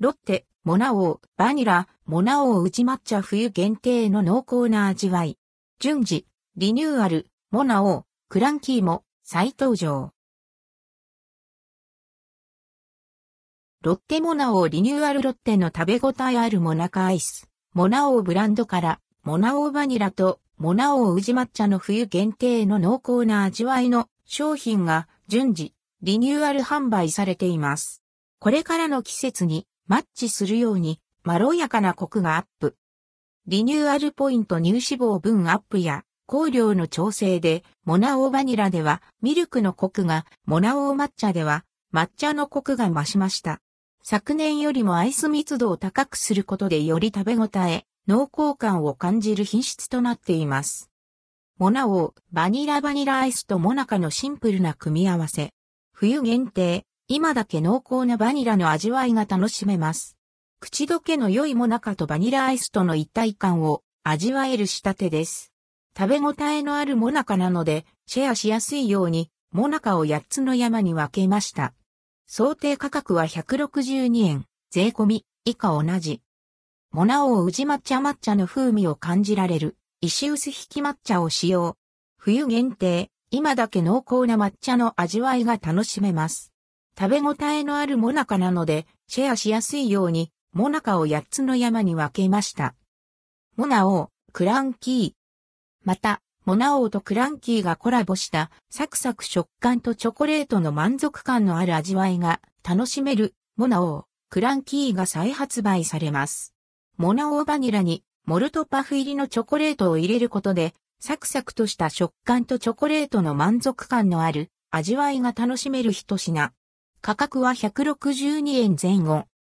ロッテ、モナオー、バニラ、モナオー宇治抹茶冬限定の濃厚な味わい。順次、リニューアル、モナオー、クランキーも再登場。ロッテモナオーリニューアルロッテの食べ応えあるモナカアイス。モナオーブランドから、モナオーバニラとモナオー宇治抹茶の冬限定の濃厚な味わいの商品が順次リニューアル販売されています。これからの季節にマッチするようにまろやかなコクがアップ。リニューアルポイント乳脂肪分アップや香料の調整でモナオーバニラではミルクのコクがモナオー抹茶では抹茶のコクが増しました。昨年よりもアイス密度を高くすることでより食べ応え、濃厚感を感じる品質となっています。モナオー、バニラバニラアイスとモナカのシンプルな組み合わせ。冬限定、今だけ濃厚なバニラの味わいが楽しめます。口どけの良いモナカとバニラアイスとの一体感を味わえる仕立てです。食べ応えのあるモナカなので、シェアしやすいように、モナカを8つの山に分けました。想定価格は162円、税込み、以下同じ。モナオ宇治抹茶抹茶の風味を感じられる、石臼引き抹茶を使用。冬限定、今だけ濃厚な抹茶の味わいが楽しめます。食べ応えのあるモナカなので、シェアしやすいように、モナカを8つの山に分けました。モナオクランキー。また、モナオーとクランキーがコラボしたサクサク食感とチョコレートの満足感のある味わいが楽しめるモナオー、クランキーが再発売されます。モナオーバニラにモルトパフ入りのチョコレートを入れることでサクサクとした食感とチョコレートの満足感のある味わいが楽しめる一品。価格は162円前後。